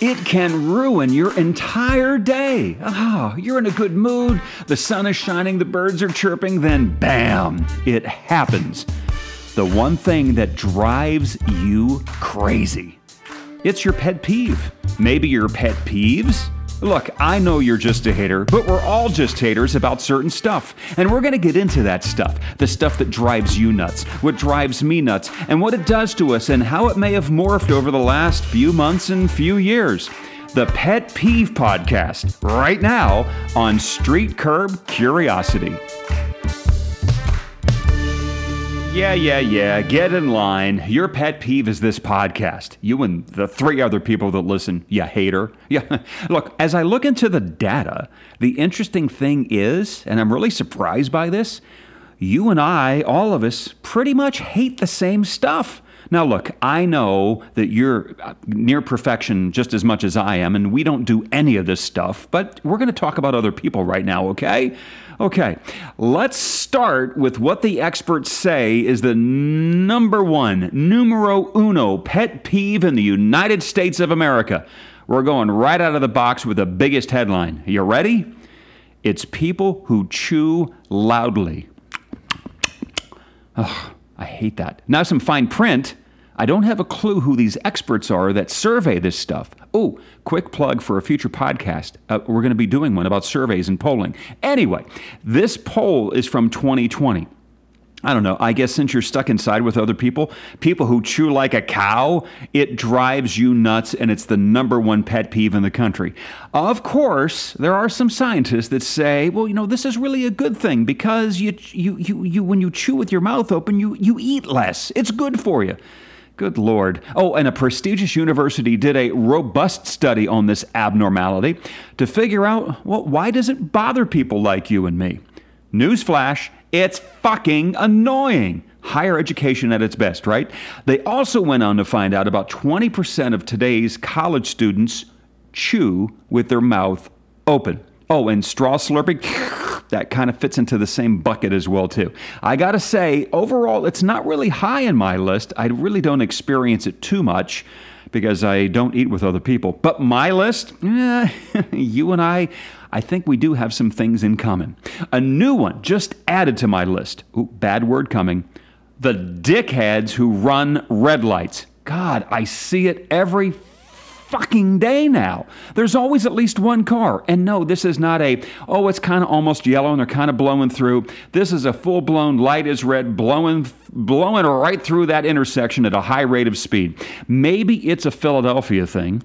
it can ruin your entire day. Ah, you're in a good mood, the sun is shining, the birds are chirping, then bam, it happens. The one thing that drives you crazy. It's your pet peeve. Maybe your pet peeves? Look, I know you're just a hater, but we're all just haters about certain stuff. And we're gonna get into that stuff the stuff that drives you nuts, what drives me nuts, and what it does to us, and how it may have morphed over the last few months and few years. The Pet Peeve Podcast, right now on Street Curb Curiosity. Yeah, yeah, yeah. Get in line. Your pet peeve is this podcast. You and the three other people that listen, you hater. Yeah. Look, as I look into the data, the interesting thing is, and I'm really surprised by this, you and I, all of us, pretty much hate the same stuff. Now, look, I know that you're uh, near perfection just as much as I am, and we don't do any of this stuff, but we're going to talk about other people right now, okay? Okay, let's start with what the experts say is the number one, numero uno pet peeve in the United States of America. We're going right out of the box with the biggest headline. You ready? It's people who chew loudly. I hate that. Now, some fine print. I don't have a clue who these experts are that survey this stuff. Oh, quick plug for a future podcast. Uh, we're going to be doing one about surveys and polling. Anyway, this poll is from 2020. I don't know. I guess since you're stuck inside with other people, people who chew like a cow, it drives you nuts and it's the number one pet peeve in the country. Of course, there are some scientists that say, well, you know, this is really a good thing because you, you, you, you when you chew with your mouth open, you, you eat less. It's good for you. Good Lord. Oh, and a prestigious university did a robust study on this abnormality to figure out, well, why does it bother people like you and me? Newsflash, it's fucking annoying. Higher education at its best, right? They also went on to find out about 20% of today's college students chew with their mouth open. Oh, and straw slurping that kind of fits into the same bucket as well too. I got to say, overall, it's not really high in my list. I really don't experience it too much because I don't eat with other people. But my list, eh, you and I, I think we do have some things in common. A new one just added to my list. Ooh, bad word coming. The dickheads who run red lights. God, I see it every fucking day now. There's always at least one car. And no, this is not a, oh, it's kind of almost yellow and they're kind of blowing through. This is a full blown light is red, blowing, blowing right through that intersection at a high rate of speed. Maybe it's a Philadelphia thing.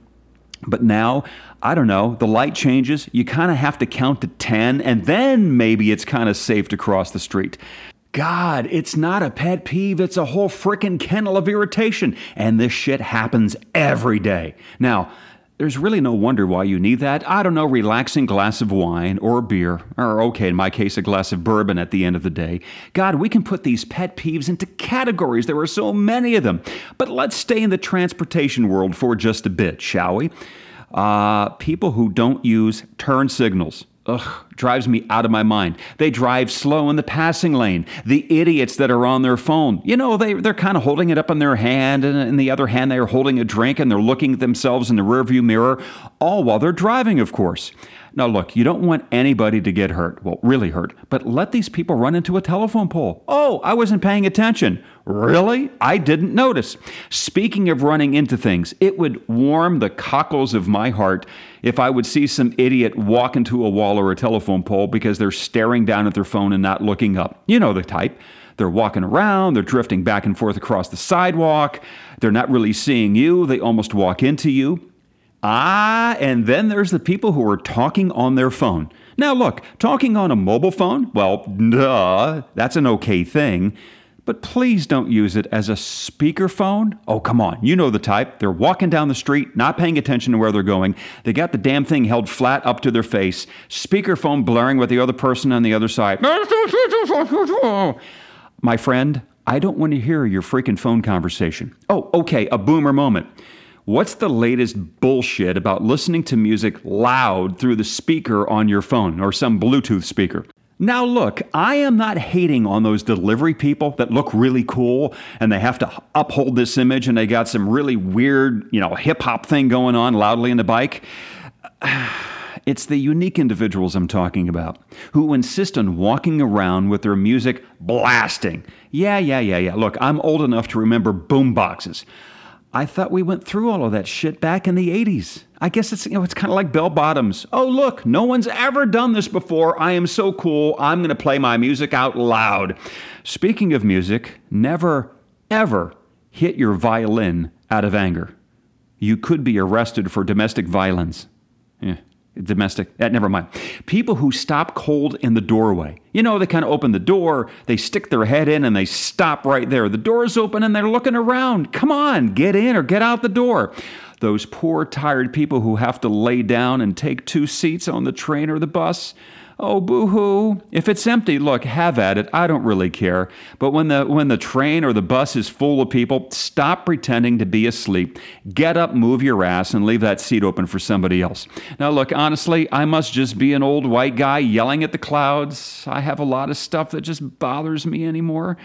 But now, I don't know, the light changes. You kind of have to count to 10, and then maybe it's kind of safe to cross the street. God, it's not a pet peeve, it's a whole frickin' kennel of irritation. And this shit happens every day. Now, there's really no wonder why you need that. I don't know, relaxing glass of wine or beer, or okay, in my case, a glass of bourbon at the end of the day. God, we can put these pet peeves into categories. There are so many of them. But let's stay in the transportation world for just a bit, shall we? Uh, people who don't use turn signals. Ugh, drives me out of my mind. They drive slow in the passing lane. The idiots that are on their phone, you know, they, they're kind of holding it up in their hand, and in the other hand, they're holding a drink and they're looking at themselves in the rearview mirror, all while they're driving, of course. Now, look, you don't want anybody to get hurt, well, really hurt, but let these people run into a telephone pole. Oh, I wasn't paying attention. Really? I didn't notice. Speaking of running into things, it would warm the cockles of my heart if I would see some idiot walk into a wall or a telephone pole because they're staring down at their phone and not looking up. You know the type. They're walking around, they're drifting back and forth across the sidewalk, they're not really seeing you, they almost walk into you. Ah, and then there's the people who are talking on their phone. Now, look, talking on a mobile phone, well, duh, that's an okay thing. But please don't use it as a speakerphone. Oh, come on. You know the type. They're walking down the street, not paying attention to where they're going. They got the damn thing held flat up to their face, speakerphone blaring with the other person on the other side. My friend, I don't want to hear your freaking phone conversation. Oh, okay, a boomer moment. What's the latest bullshit about listening to music loud through the speaker on your phone or some Bluetooth speaker? Now, look, I am not hating on those delivery people that look really cool and they have to uphold this image and they got some really weird, you know, hip hop thing going on loudly in the bike. It's the unique individuals I'm talking about who insist on walking around with their music blasting. Yeah, yeah, yeah, yeah. Look, I'm old enough to remember boom boxes. I thought we went through all of that shit back in the 80s. I guess it's you know it's kind of like bell bottoms. Oh look, no one's ever done this before. I am so cool. I'm going to play my music out loud. Speaking of music, never ever hit your violin out of anger. You could be arrested for domestic violence. Yeah domestic eh, never mind people who stop cold in the doorway you know they kind of open the door they stick their head in and they stop right there the door is open and they're looking around come on get in or get out the door those poor tired people who have to lay down and take two seats on the train or the bus Oh, boo hoo. If it's empty, look, have at it. I don't really care. But when the, when the train or the bus is full of people, stop pretending to be asleep. Get up, move your ass, and leave that seat open for somebody else. Now, look, honestly, I must just be an old white guy yelling at the clouds. I have a lot of stuff that just bothers me anymore.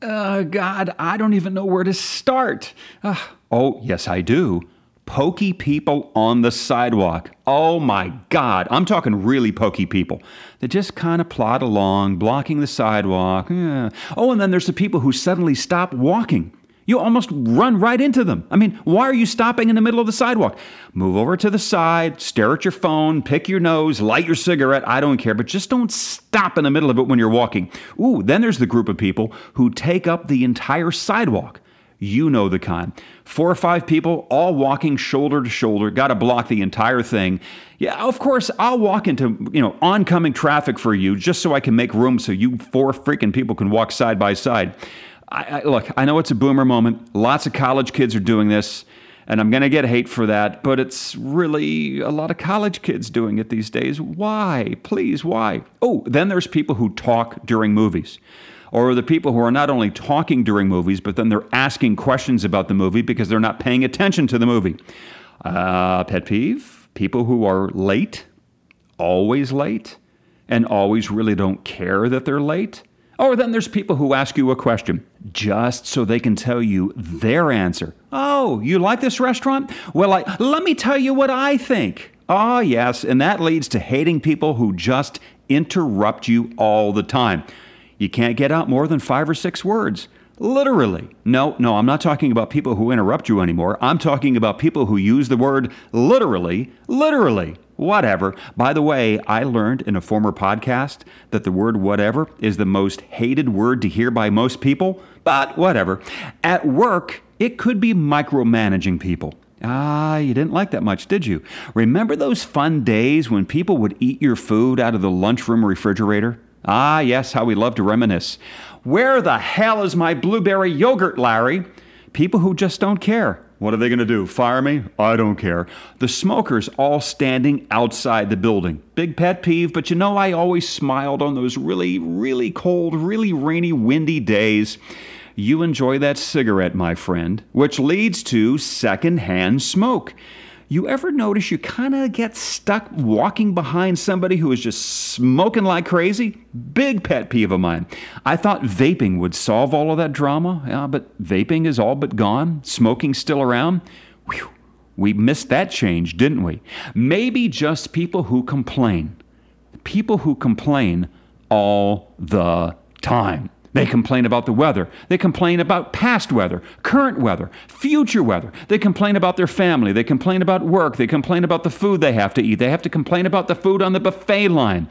Uh, God, I don't even know where to start. Uh, oh, yes, I do pokey people on the sidewalk. Oh my God, I'm talking really pokey people that just kind of plod along, blocking the sidewalk. Yeah. Oh, and then there's the people who suddenly stop walking. You almost run right into them. I mean, why are you stopping in the middle of the sidewalk? Move over to the side, stare at your phone, pick your nose, light your cigarette. I don't care, but just don't stop in the middle of it when you're walking. Ooh, then there's the group of people who take up the entire sidewalk. You know the kind. Four or five people all walking shoulder to shoulder, got to block the entire thing. Yeah, of course, I'll walk into, you know, oncoming traffic for you just so I can make room so you four freaking people can walk side by side. I, I, look, I know it's a boomer moment. Lots of college kids are doing this, and I'm going to get hate for that, but it's really a lot of college kids doing it these days. Why? Please, why? Oh, then there's people who talk during movies or the people who are not only talking during movies, but then they're asking questions about the movie because they're not paying attention to the movie. Uh, pet peeve people who are late, always late, and always really don't care that they're late. Or then there's people who ask you a question just so they can tell you their answer. Oh, you like this restaurant? Well, I, let me tell you what I think. Ah, oh, yes, and that leads to hating people who just interrupt you all the time. You can't get out more than five or six words. Literally. No, no, I'm not talking about people who interrupt you anymore. I'm talking about people who use the word literally, literally. Whatever. By the way, I learned in a former podcast that the word whatever is the most hated word to hear by most people, but whatever. At work, it could be micromanaging people. Ah, you didn't like that much, did you? Remember those fun days when people would eat your food out of the lunchroom refrigerator? Ah, yes, how we love to reminisce. Where the hell is my blueberry yogurt, Larry? People who just don't care. What are they going to do? Fire me? I don't care. The smokers all standing outside the building. Big pet peeve, but you know, I always smiled on those really, really cold, really rainy, windy days. You enjoy that cigarette, my friend, which leads to secondhand smoke. You ever notice you kind of get stuck walking behind somebody who is just smoking like crazy? Big pet peeve of mine. I thought vaping would solve all of that drama, yeah, but vaping is all but gone. Smoking's still around. Whew. We missed that change, didn't we? Maybe just people who complain. People who complain all the time. They complain about the weather. They complain about past weather, current weather, future weather. They complain about their family. They complain about work. They complain about the food they have to eat. They have to complain about the food on the buffet line.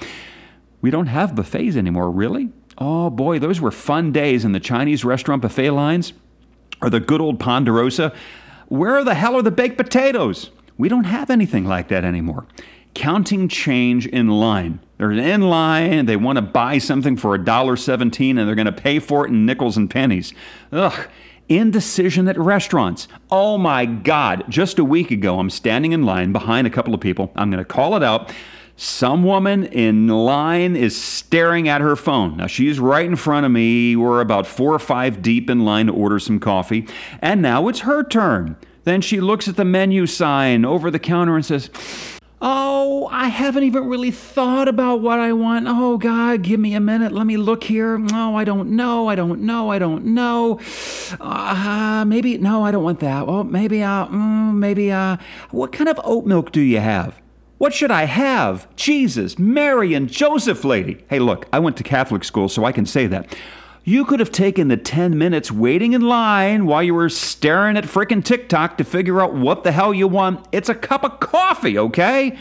We don't have buffets anymore, really? Oh boy, those were fun days in the Chinese restaurant buffet lines or the good old Ponderosa. Where the hell are the baked potatoes? We don't have anything like that anymore counting change in line. They're in line, they want to buy something for $1.17 and they're going to pay for it in nickels and pennies. Ugh. Indecision at restaurants. Oh my God. Just a week ago, I'm standing in line behind a couple of people. I'm going to call it out. Some woman in line is staring at her phone. Now, she's right in front of me. We're about four or five deep in line to order some coffee. And now it's her turn. Then she looks at the menu sign over the counter and says, Oh, I haven't even really thought about what I want. Oh, God, give me a minute. Let me look here. No, I don't know. I don't know. I don't know. Uh, maybe, no, I don't want that. Well, maybe, uh, maybe, uh, what kind of oat milk do you have? What should I have? Jesus, Mary, and Joseph, lady. Hey, look, I went to Catholic school, so I can say that. You could have taken the 10 minutes waiting in line while you were staring at frickin' TikTok to figure out what the hell you want. It's a cup of coffee, okay?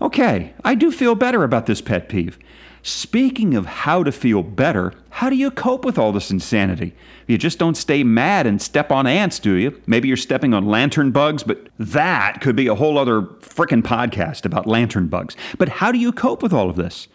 Okay, I do feel better about this pet peeve. Speaking of how to feel better, how do you cope with all this insanity? You just don't stay mad and step on ants, do you? Maybe you're stepping on lantern bugs, but that could be a whole other frickin' podcast about lantern bugs. But how do you cope with all of this?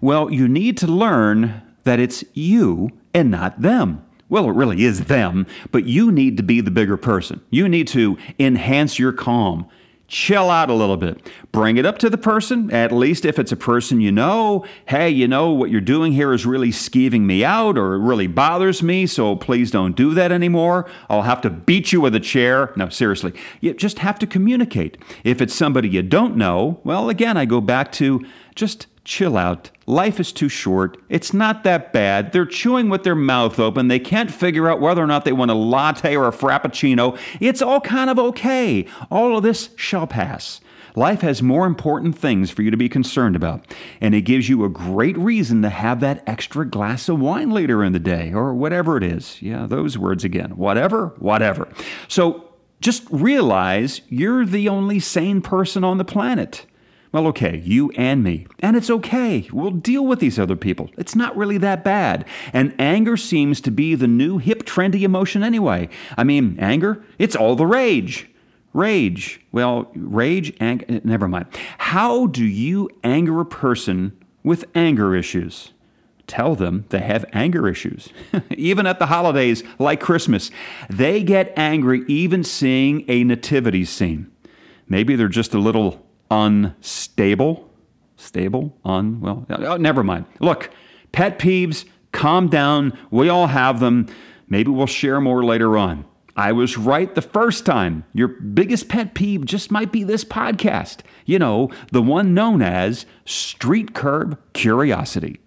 Well, you need to learn that it's you and not them. Well, it really is them, but you need to be the bigger person. You need to enhance your calm. Chill out a little bit. Bring it up to the person, at least if it's a person you know. Hey, you know, what you're doing here is really skeeving me out or it really bothers me, so please don't do that anymore. I'll have to beat you with a chair. No, seriously. You just have to communicate. If it's somebody you don't know, well, again, I go back to just chill out. Life is too short. It's not that bad. They're chewing with their mouth open. They can't figure out whether or not they want a latte or a frappuccino. It's all kind of okay. All of this shall pass. Life has more important things for you to be concerned about, and it gives you a great reason to have that extra glass of wine later in the day, or whatever it is. Yeah, those words again. Whatever, whatever. So just realize you're the only sane person on the planet. Well, okay, you and me. And it's okay. We'll deal with these other people. It's not really that bad. And anger seems to be the new hip, trendy emotion anyway. I mean, anger, it's all the rage. Rage. Well, rage, anger, never mind. How do you anger a person with anger issues? Tell them they have anger issues. even at the holidays, like Christmas, they get angry even seeing a nativity scene. Maybe they're just a little unstable. Stable? Un? Well, oh, never mind. Look, pet peeves, calm down. We all have them. Maybe we'll share more later on. I was right the first time. Your biggest pet peeve just might be this podcast. You know, the one known as street curb curiosity.